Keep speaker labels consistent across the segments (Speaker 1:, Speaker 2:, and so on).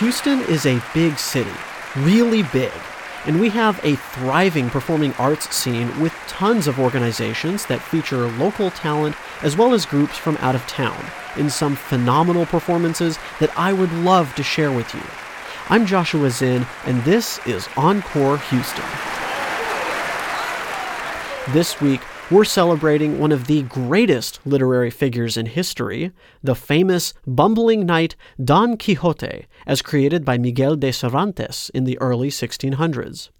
Speaker 1: Houston is a big city, really big, and we have a thriving performing arts scene with tons of organizations that feature local talent as well as groups from out of town in some phenomenal performances that I would love to share with you. I'm Joshua Zinn, and this is Encore Houston. This week, we're celebrating one of the greatest literary figures in history, the famous bumbling knight Don Quixote, as created by Miguel de Cervantes in the early 1600s.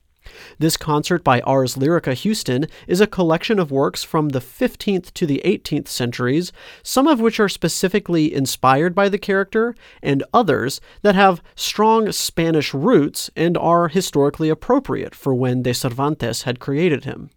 Speaker 1: This concert by Ars Lyrica Houston is a collection of works from the 15th to the 18th centuries, some of which are specifically inspired by the character, and others that have strong Spanish roots and are historically appropriate for when de Cervantes had created him.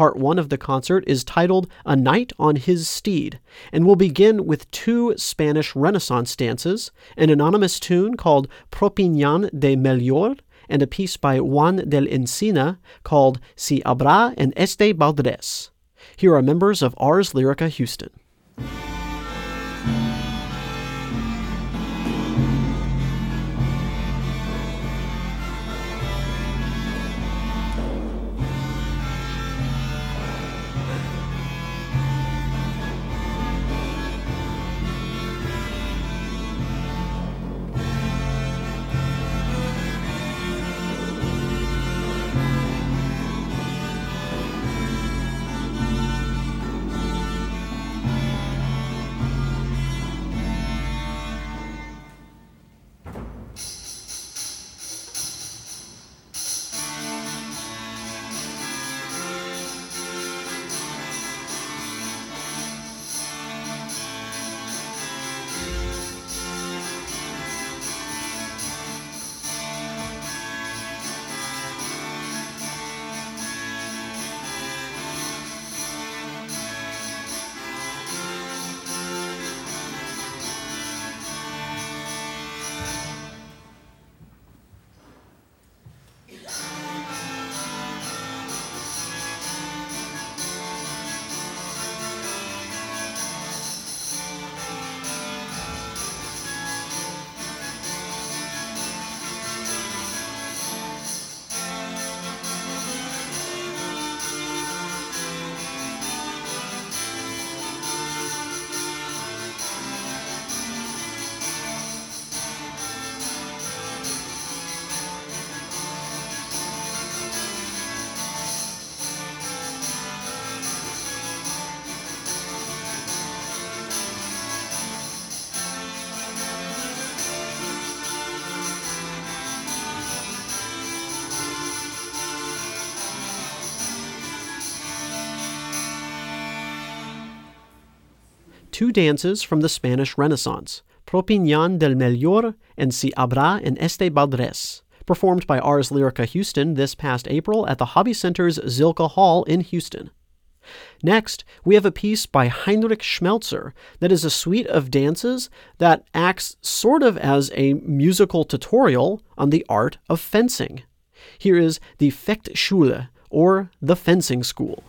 Speaker 1: Part one of the concert is titled A Knight on His Steed, and will begin with two Spanish Renaissance dances, an anonymous tune called Propignan de Melior, and a piece by Juan del Encina called Si Habrá en este Baldres. Here are members of Ars Lyrica Houston. Two dances from the Spanish Renaissance, Propignan del Melior and Si Habrá en este Baldres, performed by Ars Lyrica Houston this past April at the Hobby Center's Zilkha Hall in Houston. Next, we have a piece by Heinrich Schmelzer that is a suite of dances that acts sort of as a musical tutorial on the art of fencing. Here is the Fechtschule, or the fencing school.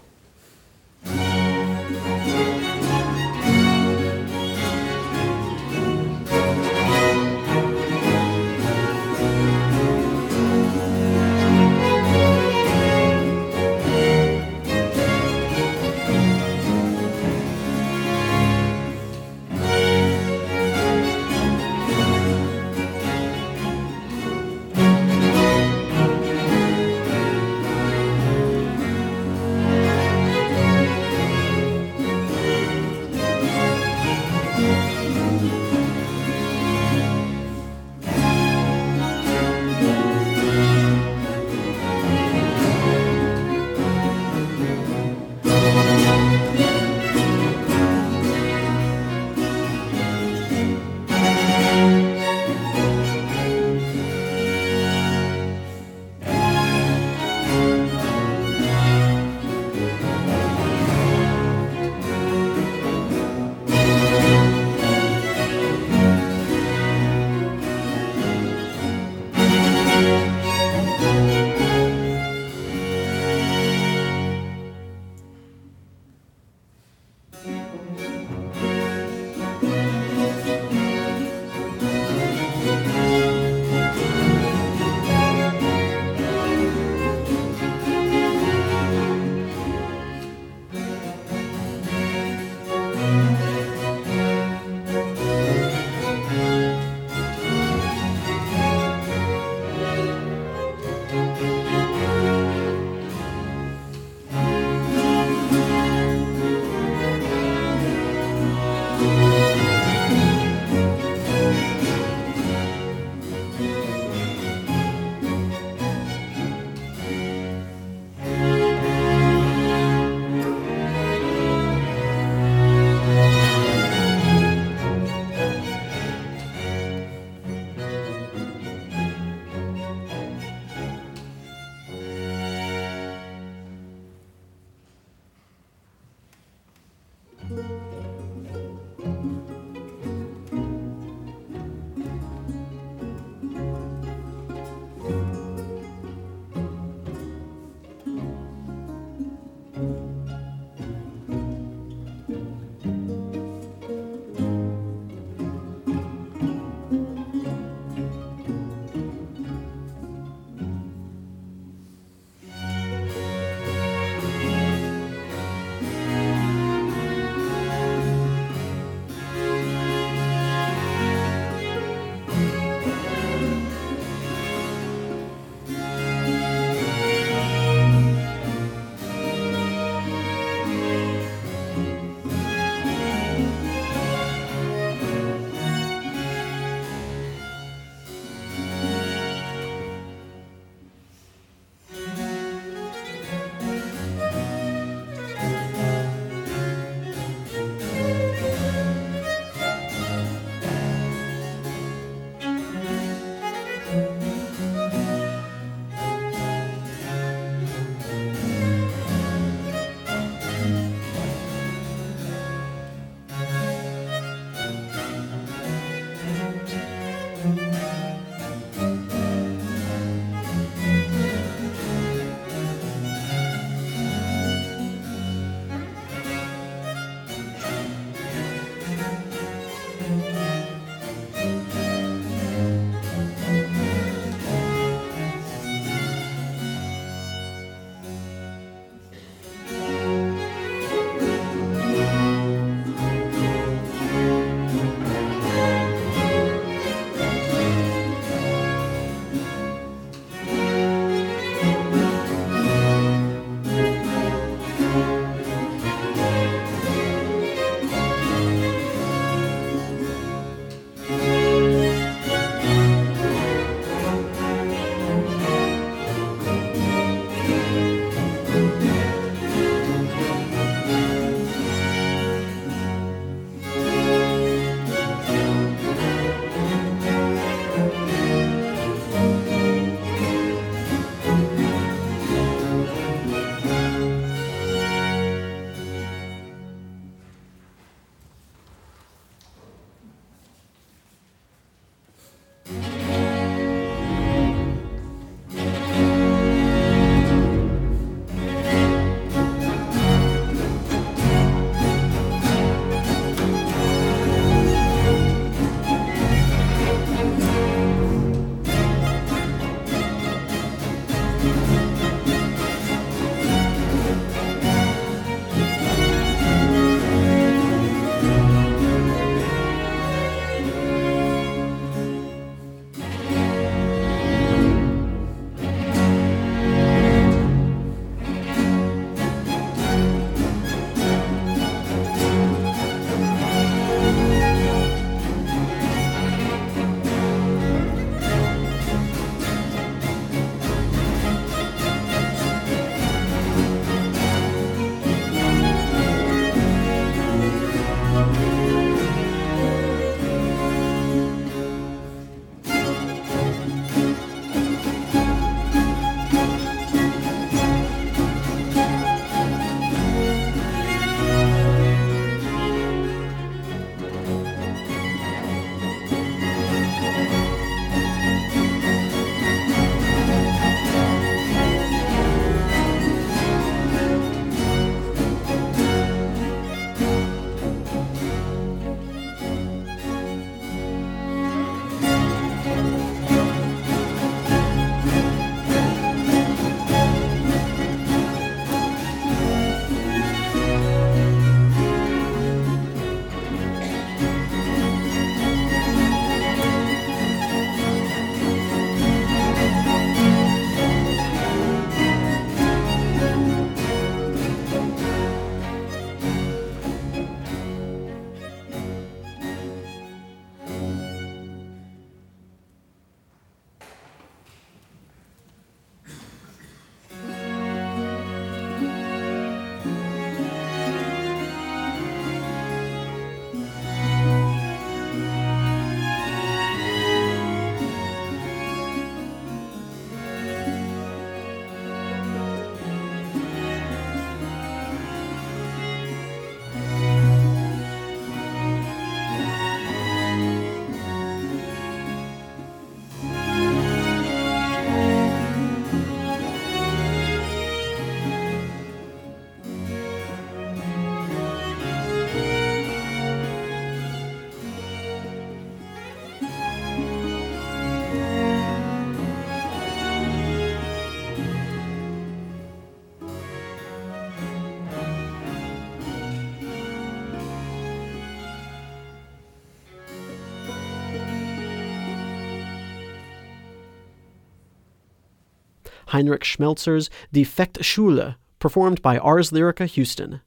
Speaker 2: Heinrich Schmelzer's Die Fechtschule, performed by Ars Lyrica Houston.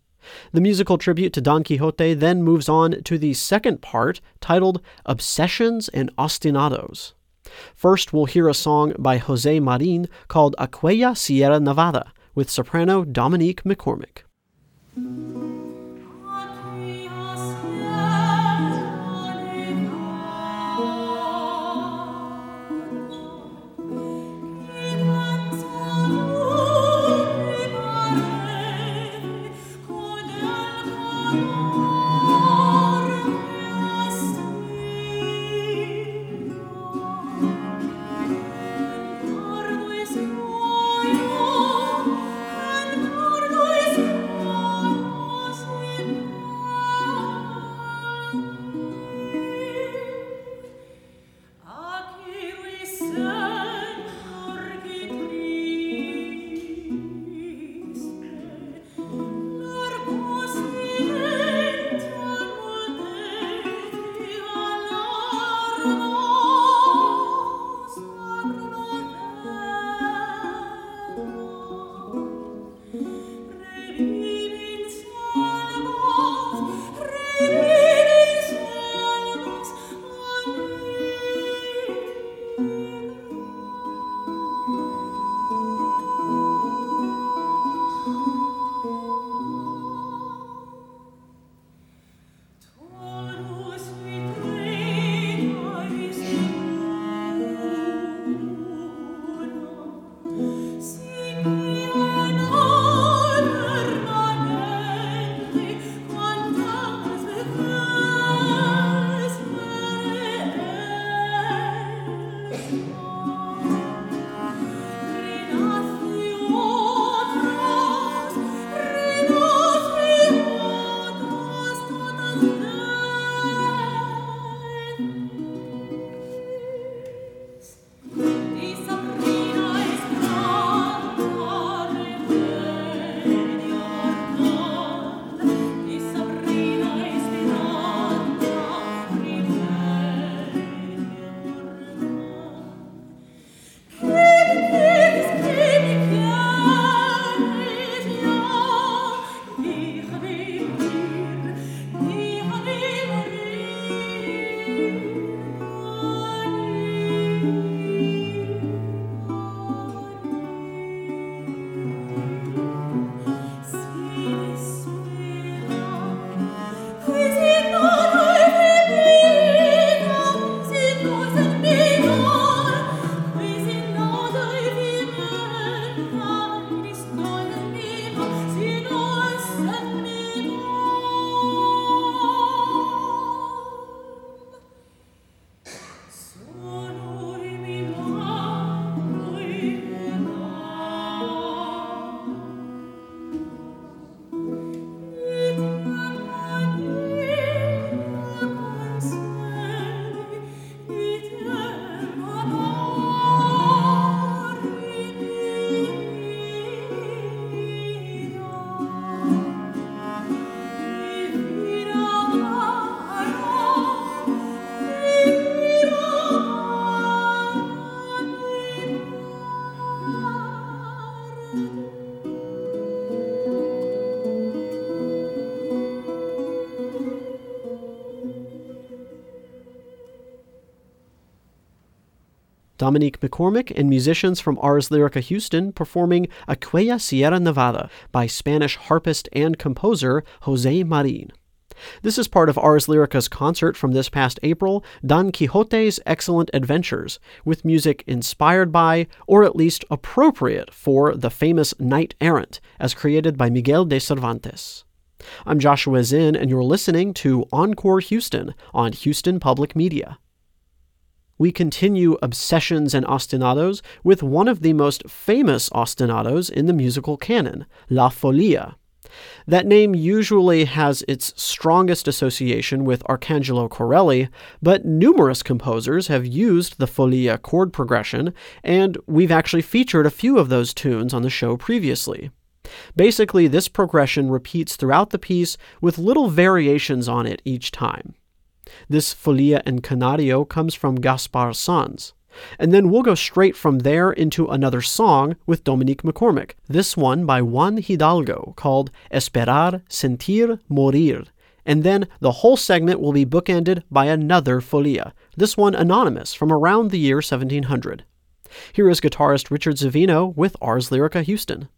Speaker 2: The musical tribute to Don Quixote then moves on to the second part, titled Obsessions and Ostinados. First, we'll hear a song by Jose Marin called Aquella Sierra Nevada with soprano Dominique McCormick. Dominique McCormick and musicians from Ars Lyrica Houston performing Aquella Sierra Nevada by Spanish harpist and composer Jose Marin. This is part of Ars Lyrica's concert from this past April, Don Quixote's Excellent Adventures, with music inspired by, or at least appropriate for, the famous Knight Errant, as created by Miguel de Cervantes. I'm Joshua Zinn, and you're listening to Encore Houston on Houston Public Media we continue obsessions and ostinatos with one of the most famous ostinatos in the musical canon, La Folia. That name usually has its strongest association with Arcangelo Corelli, but numerous composers have used the Folia chord progression, and we've actually featured a few of those tunes on the show previously. Basically, this progression repeats throughout the piece with little variations on it each time. This Folia en Canario comes from Gaspar Sanz.
Speaker 1: And then we'll go straight from there into another song with Dominique McCormick, this one by Juan Hidalgo called Esperar, Sentir, Morir. And then the whole segment will be bookended by another folia, this one anonymous from around the year 1700. Here is guitarist Richard Savino with Ars Lyrica Houston.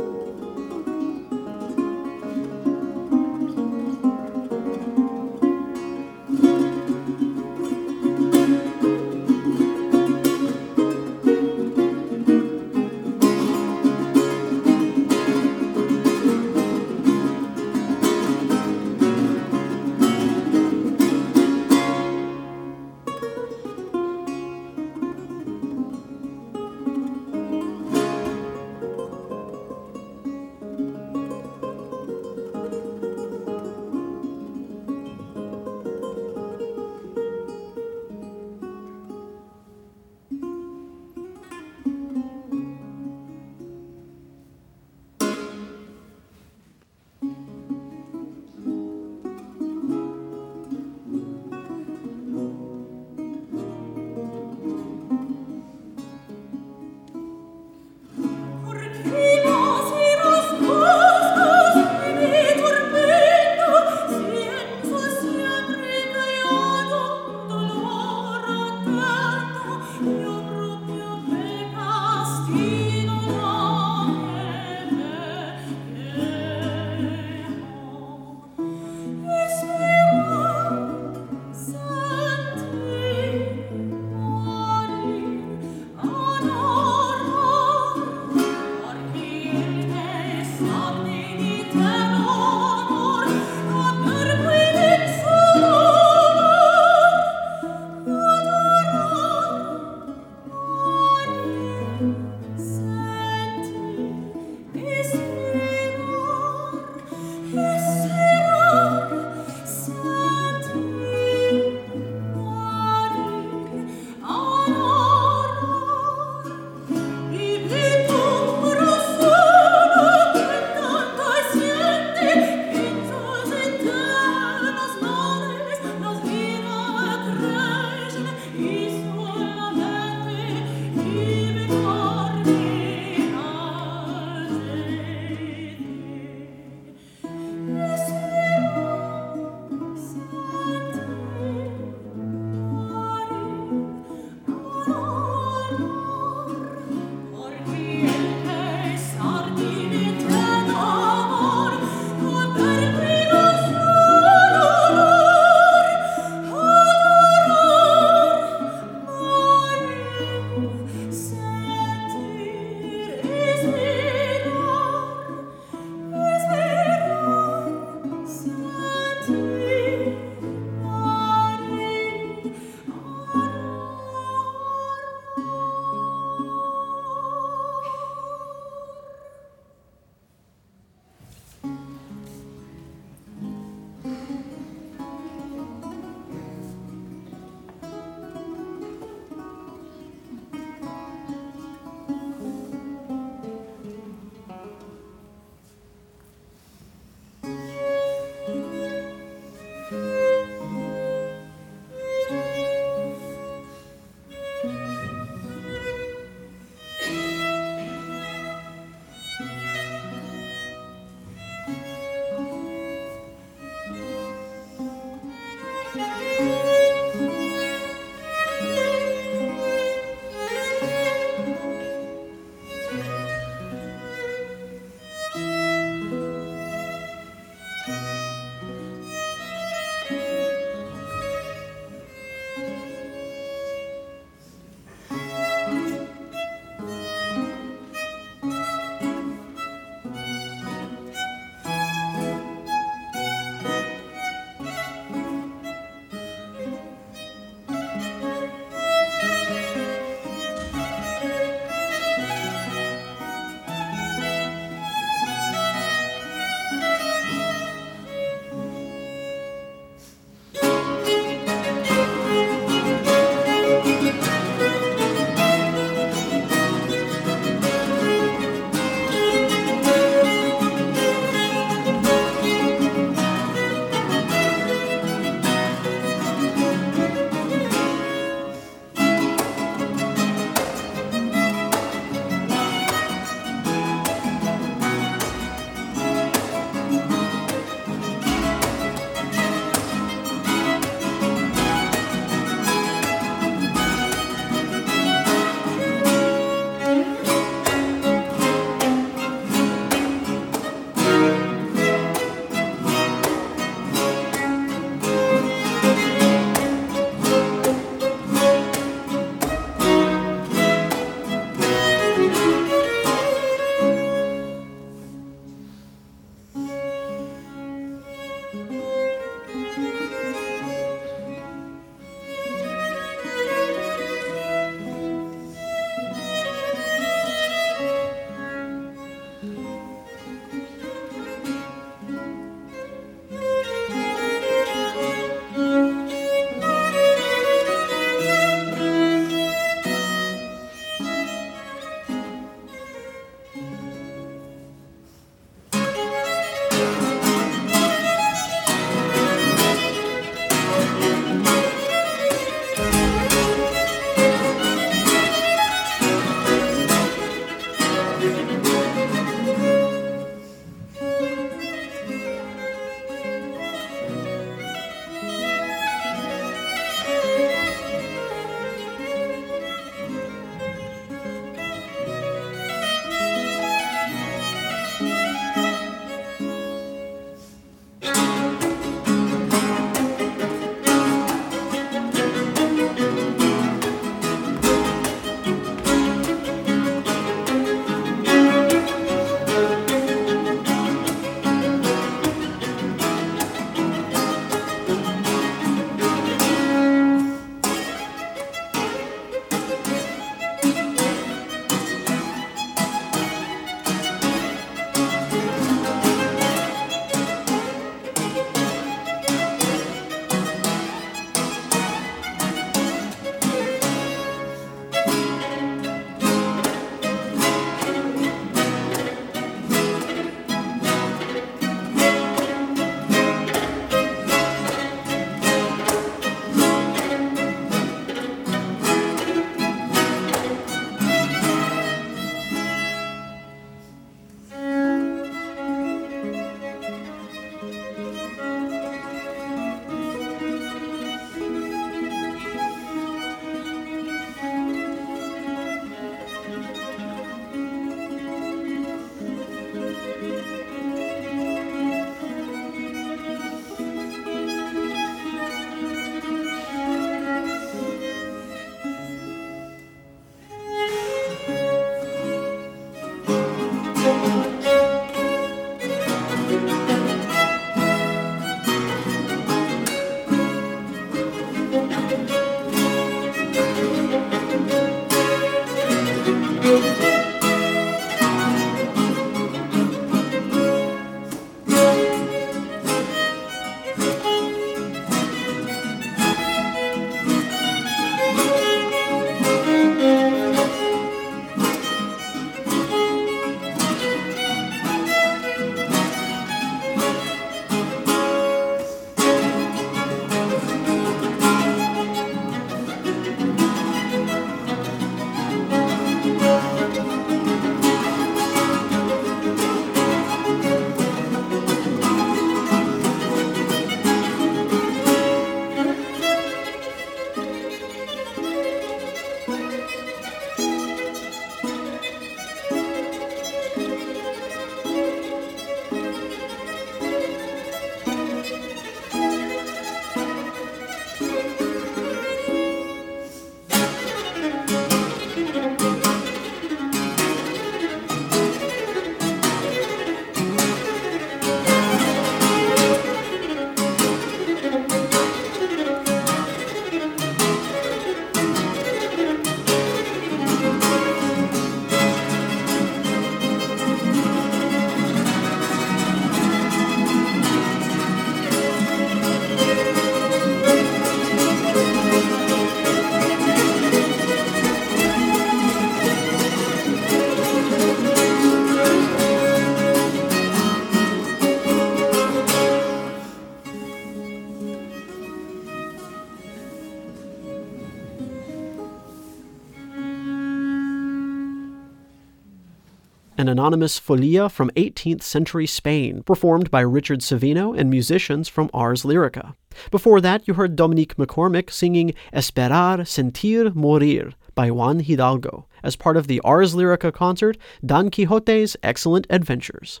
Speaker 1: An anonymous folia from 18th century Spain, performed by Richard Savino and musicians from Ars Lyrica. Before that, you heard Dominique McCormick singing Esperar, Sentir, Morir by Juan Hidalgo as part of the Ars Lyrica concert Don Quixote's Excellent Adventures.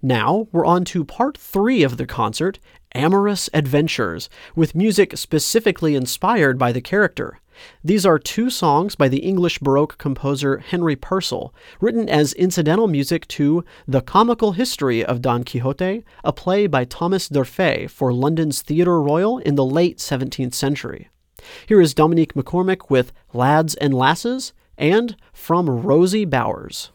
Speaker 1: Now, we're on to part three of the concert, Amorous Adventures, with music specifically inspired by the character. These are two songs by the English Baroque composer Henry Purcell, written as incidental music to The Comical History of Don Quixote, a play by Thomas D'Urfey for London's Theatre Royal in the late 17th century. Here is Dominique McCormick with Lads and Lasses and From Rosy Bowers.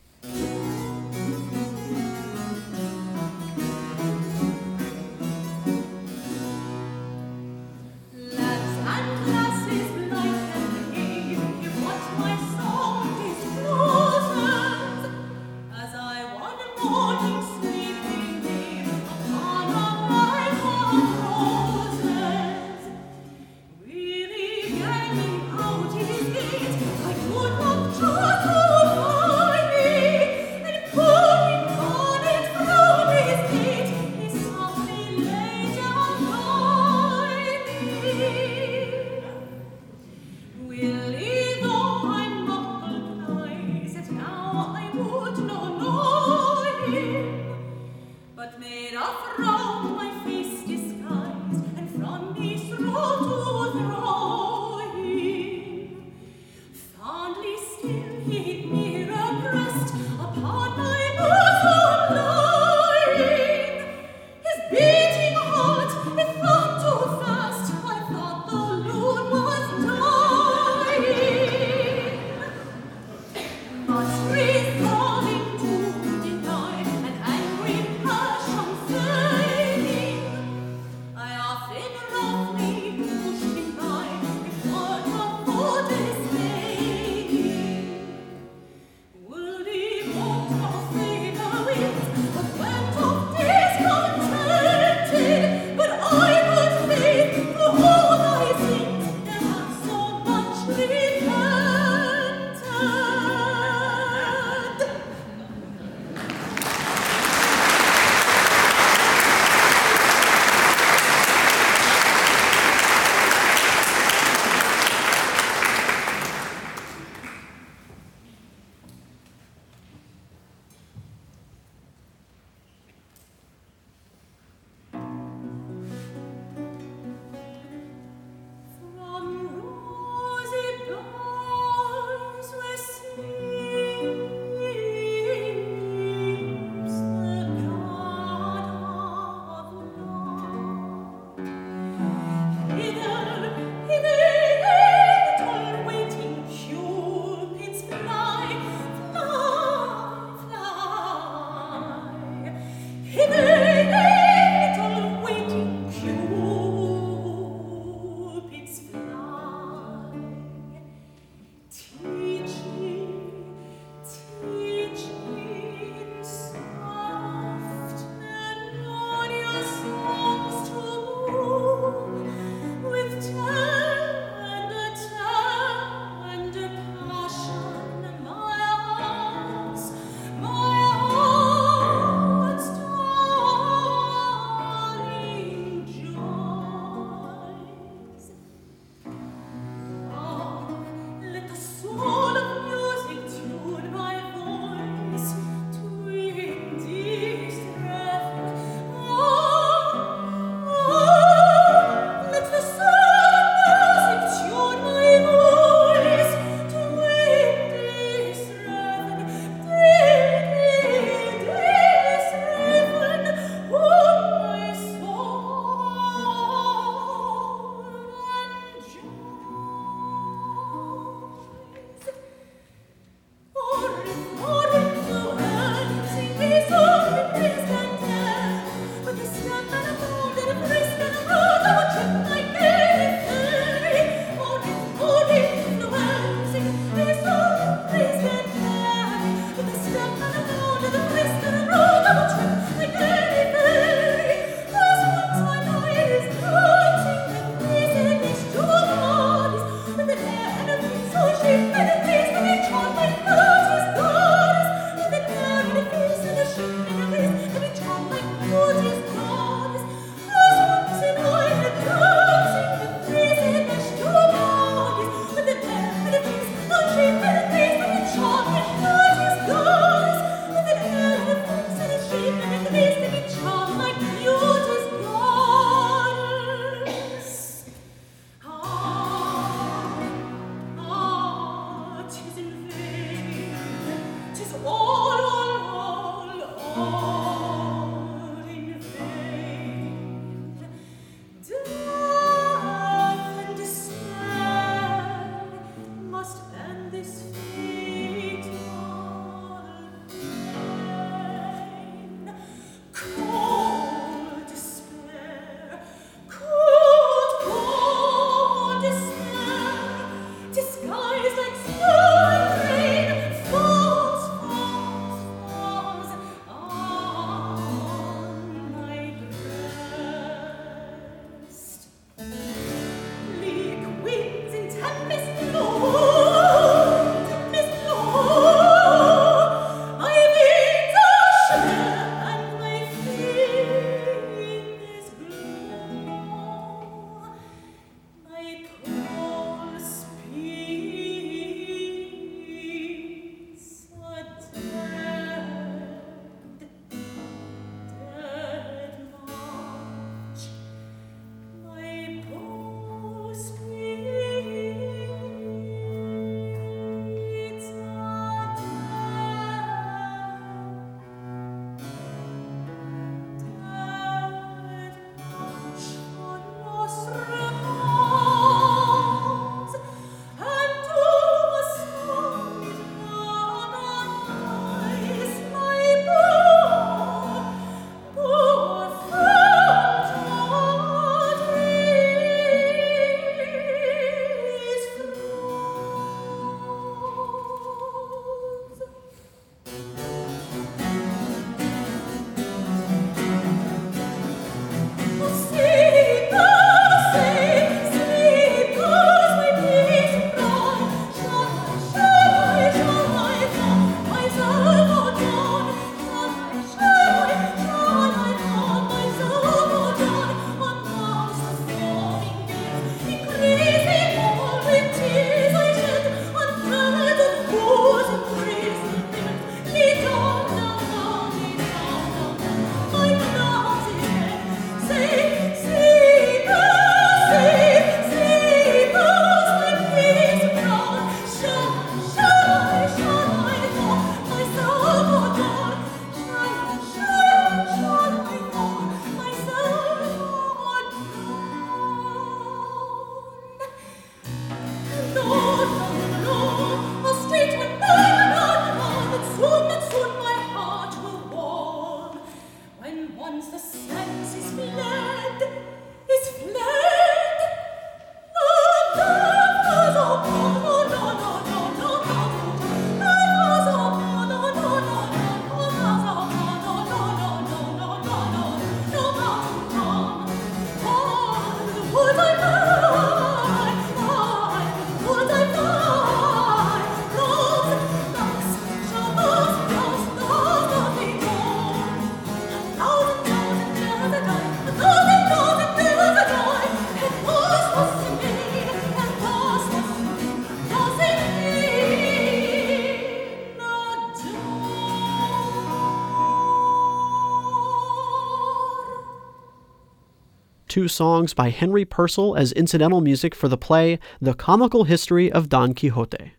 Speaker 1: Two songs by Henry Purcell as incidental music for the play The Comical History of Don Quixote.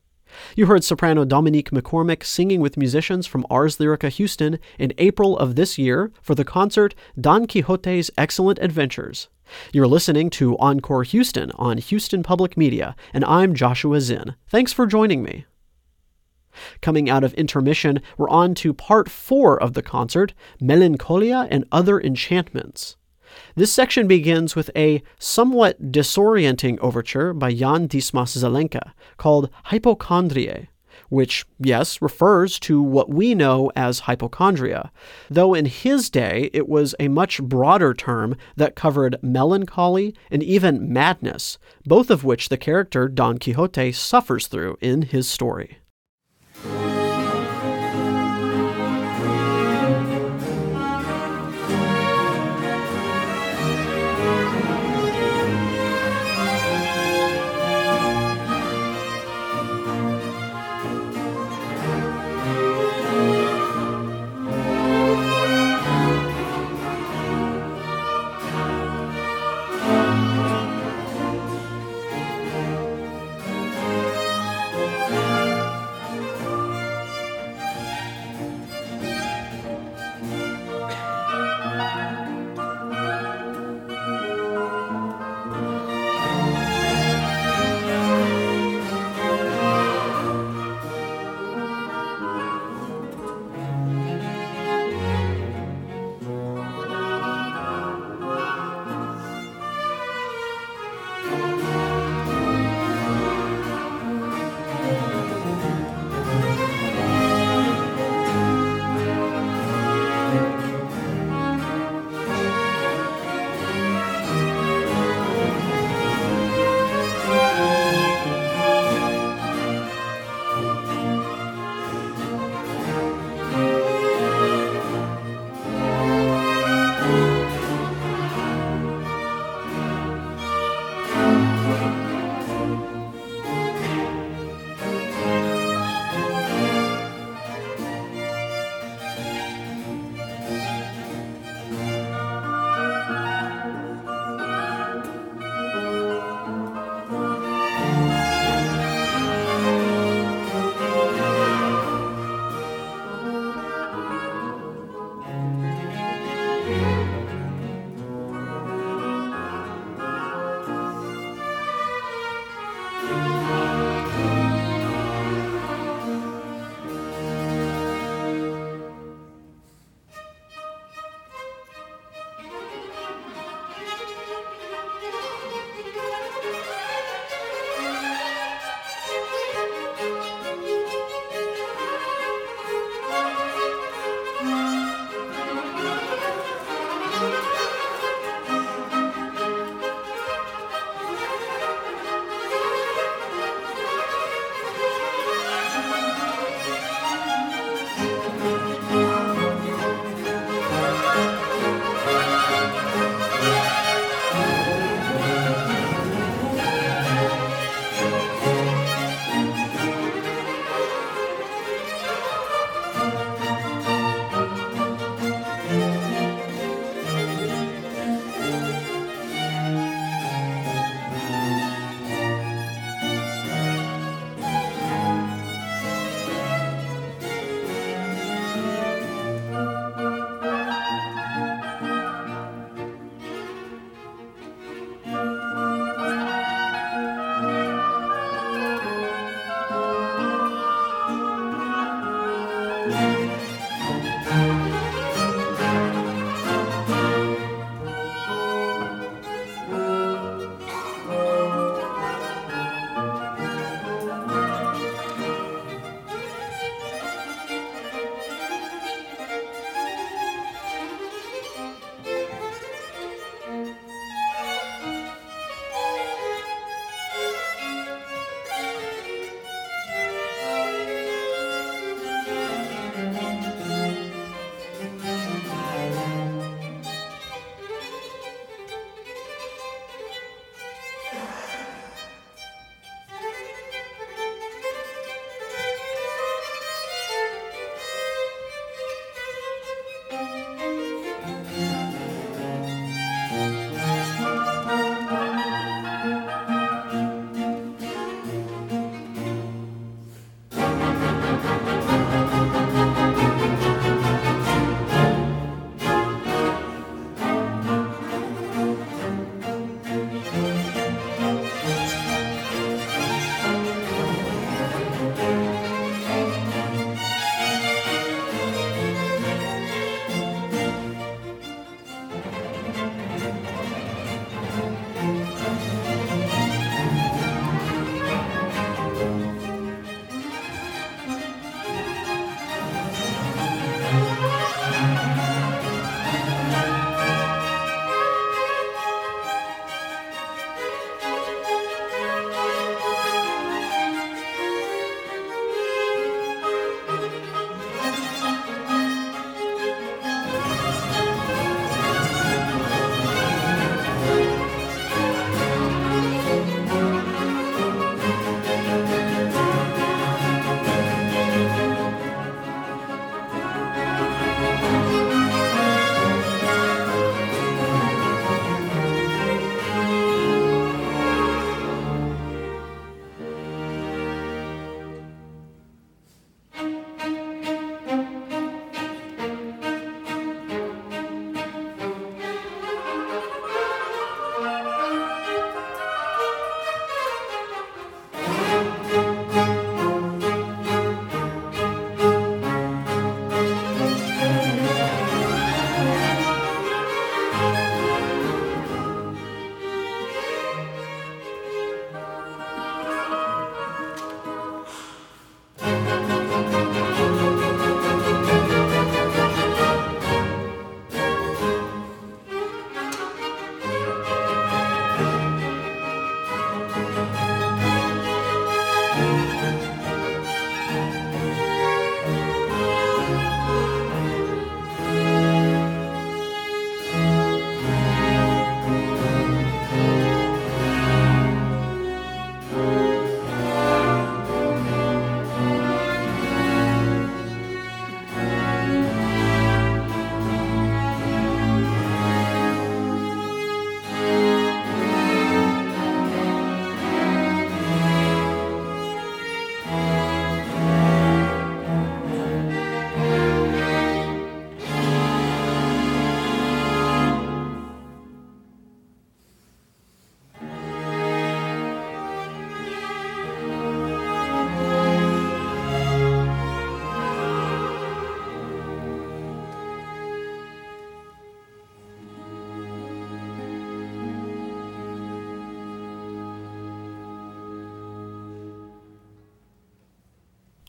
Speaker 1: You heard soprano Dominique McCormick singing with musicians from Ars Lyrica Houston in April of this year for the concert Don Quixote's Excellent Adventures. You're listening to Encore Houston on Houston Public Media, and I'm Joshua Zinn. Thanks for joining me. Coming out of intermission, we're on to part four of the concert Melancholia and Other Enchantments. This section begins with a somewhat disorienting overture by Jan Dismas Zelenka called Hypochondriae, which, yes, refers to what we know as hypochondria, though in his day it was a much broader term that covered melancholy and even madness, both of which the character Don Quixote suffers through in his story.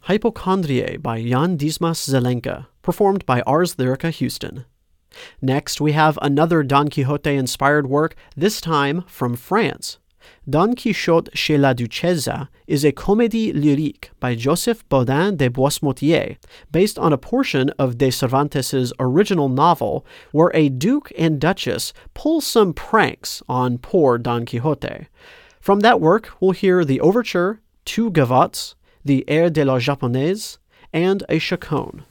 Speaker 1: Hypochondriae by Jan Dismas Zelenka, performed by Ars Lyrica Houston. Next, we have another Don Quixote inspired work, this time from France. Don Quixote chez la Duchesse is a comédie lyrique by Joseph Bodin de Boismortier, based on a portion of de Cervantes' original novel, where a duke and duchess pull some pranks on poor Don Quixote. From that work, we'll hear the overture, two gavottes, the air de la japonaise, and a chaconne.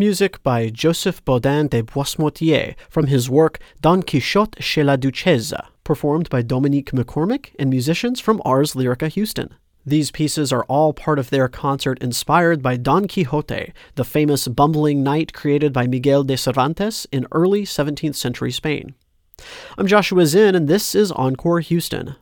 Speaker 1: Music by Joseph Bodin de Boismortier from his work Don Quixote chez la Duchessa, performed by Dominique McCormick and musicians from Ars Lyrica Houston. These pieces are all part of their concert inspired by Don Quixote, the famous bumbling knight created by Miguel de Cervantes in early 17th century Spain. I'm Joshua Zinn, and this is Encore Houston.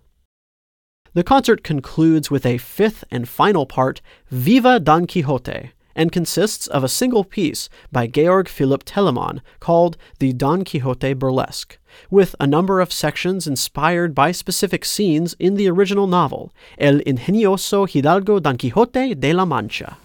Speaker 1: The concert concludes with a fifth and final part, Viva Don Quixote, and consists of a single piece by Georg Philipp Telemann called the Don Quixote Burlesque, with a number of sections inspired by specific scenes in the original novel, El Ingenioso Hidalgo Don Quixote de la Mancha.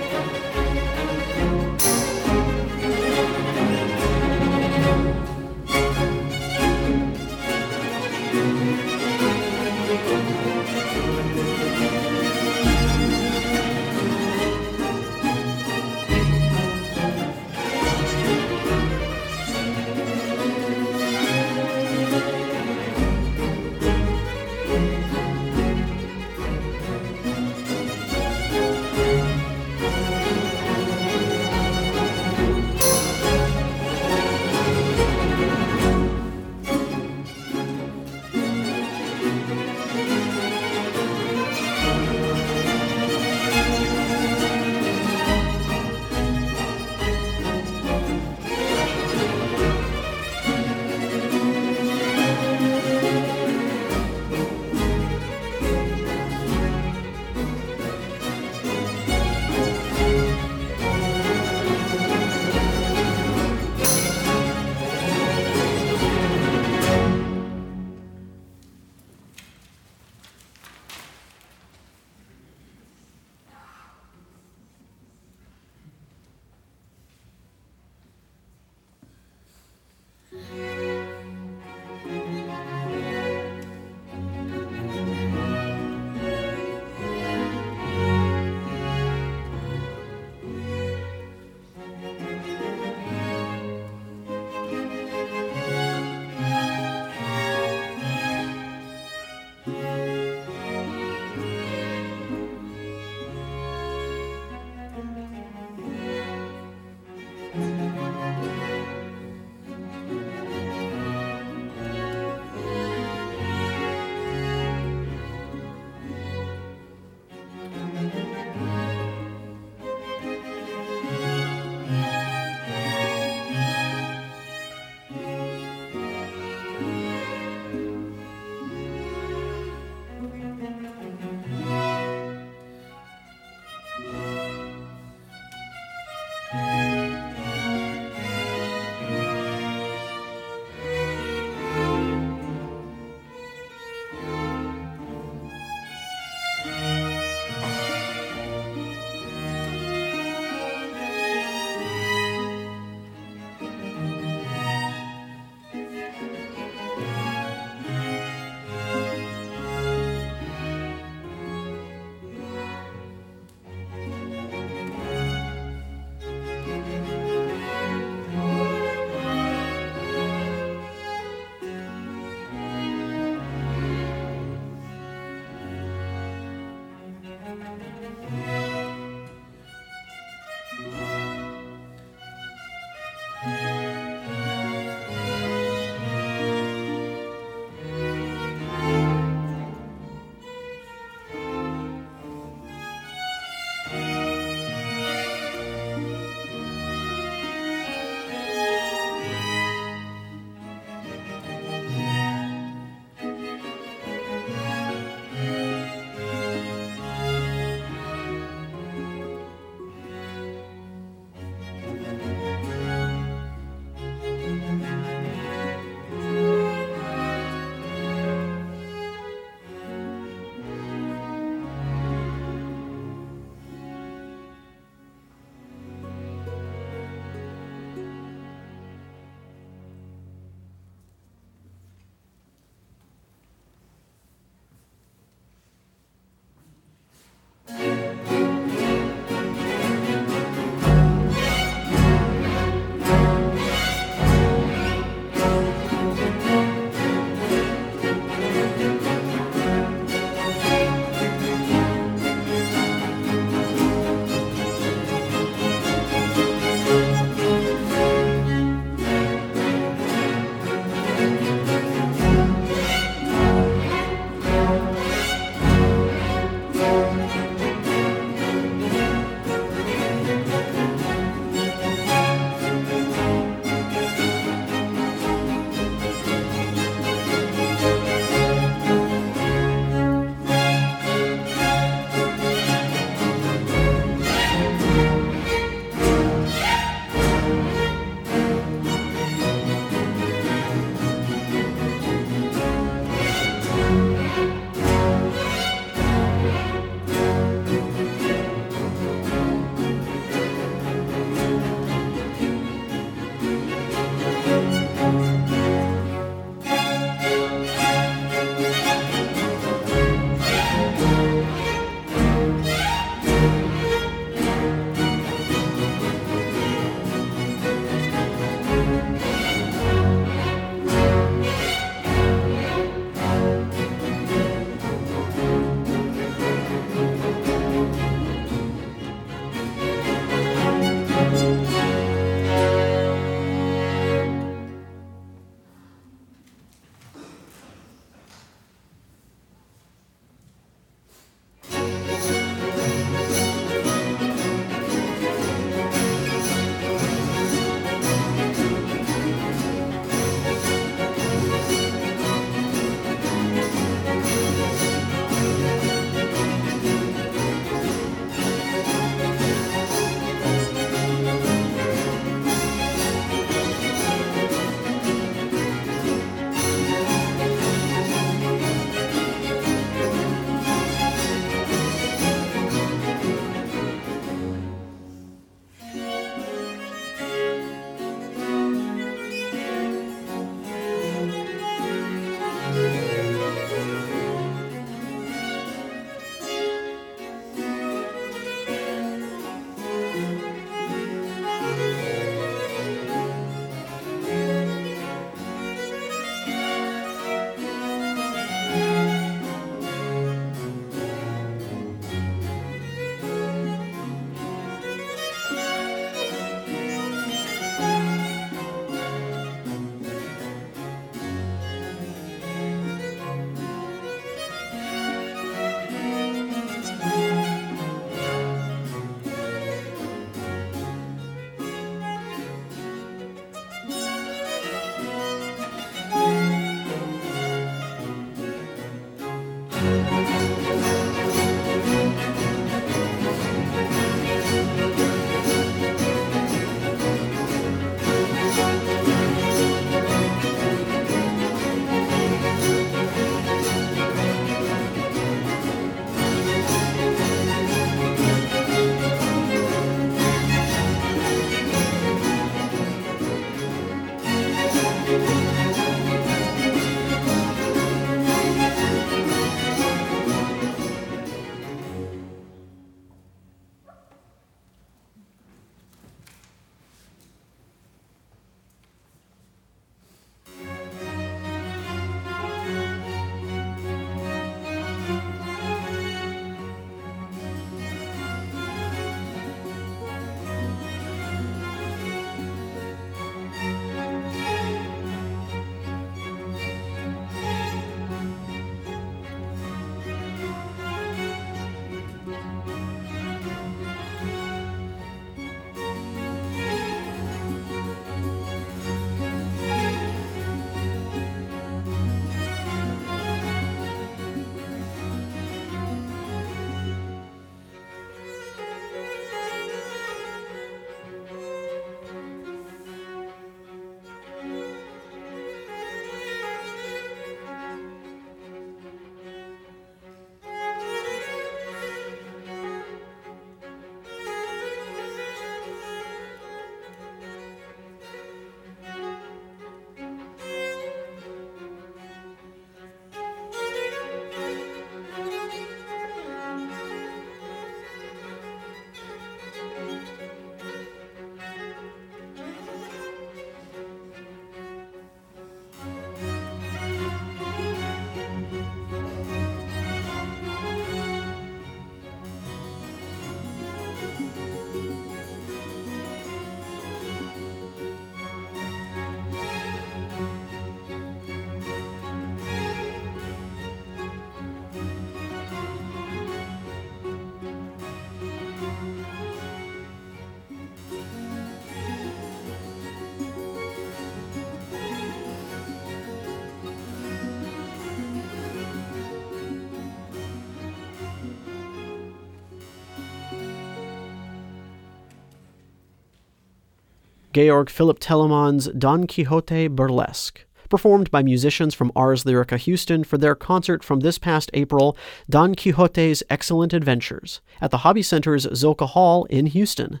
Speaker 1: Georg Philipp Telemann's Don Quixote Burlesque performed by musicians from Ars Lyrica Houston for their concert from this past April, Don Quixote's Excellent Adventures, at the Hobby Center's Zilkha Hall in Houston.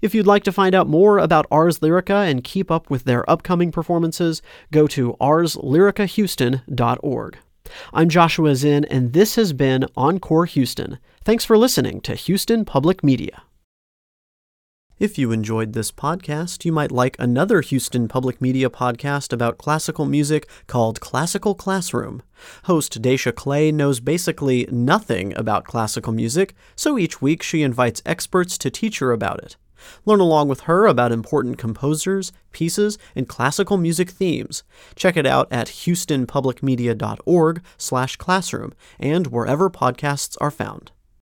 Speaker 1: If you'd like to find out more about Ars Lyrica and keep up with their upcoming performances, go to arslyricahouston.org. I'm Joshua Zinn, and this has been Encore Houston. Thanks for listening to Houston Public Media. If you enjoyed this podcast, you might like another Houston Public Media podcast about classical music called Classical Classroom. Host Dacia Clay knows basically nothing about classical music, so each week she invites experts to teach her about it. Learn along with her about important composers, pieces, and classical music themes. Check it out at houstonpublicmedia.org/classroom and wherever podcasts are found.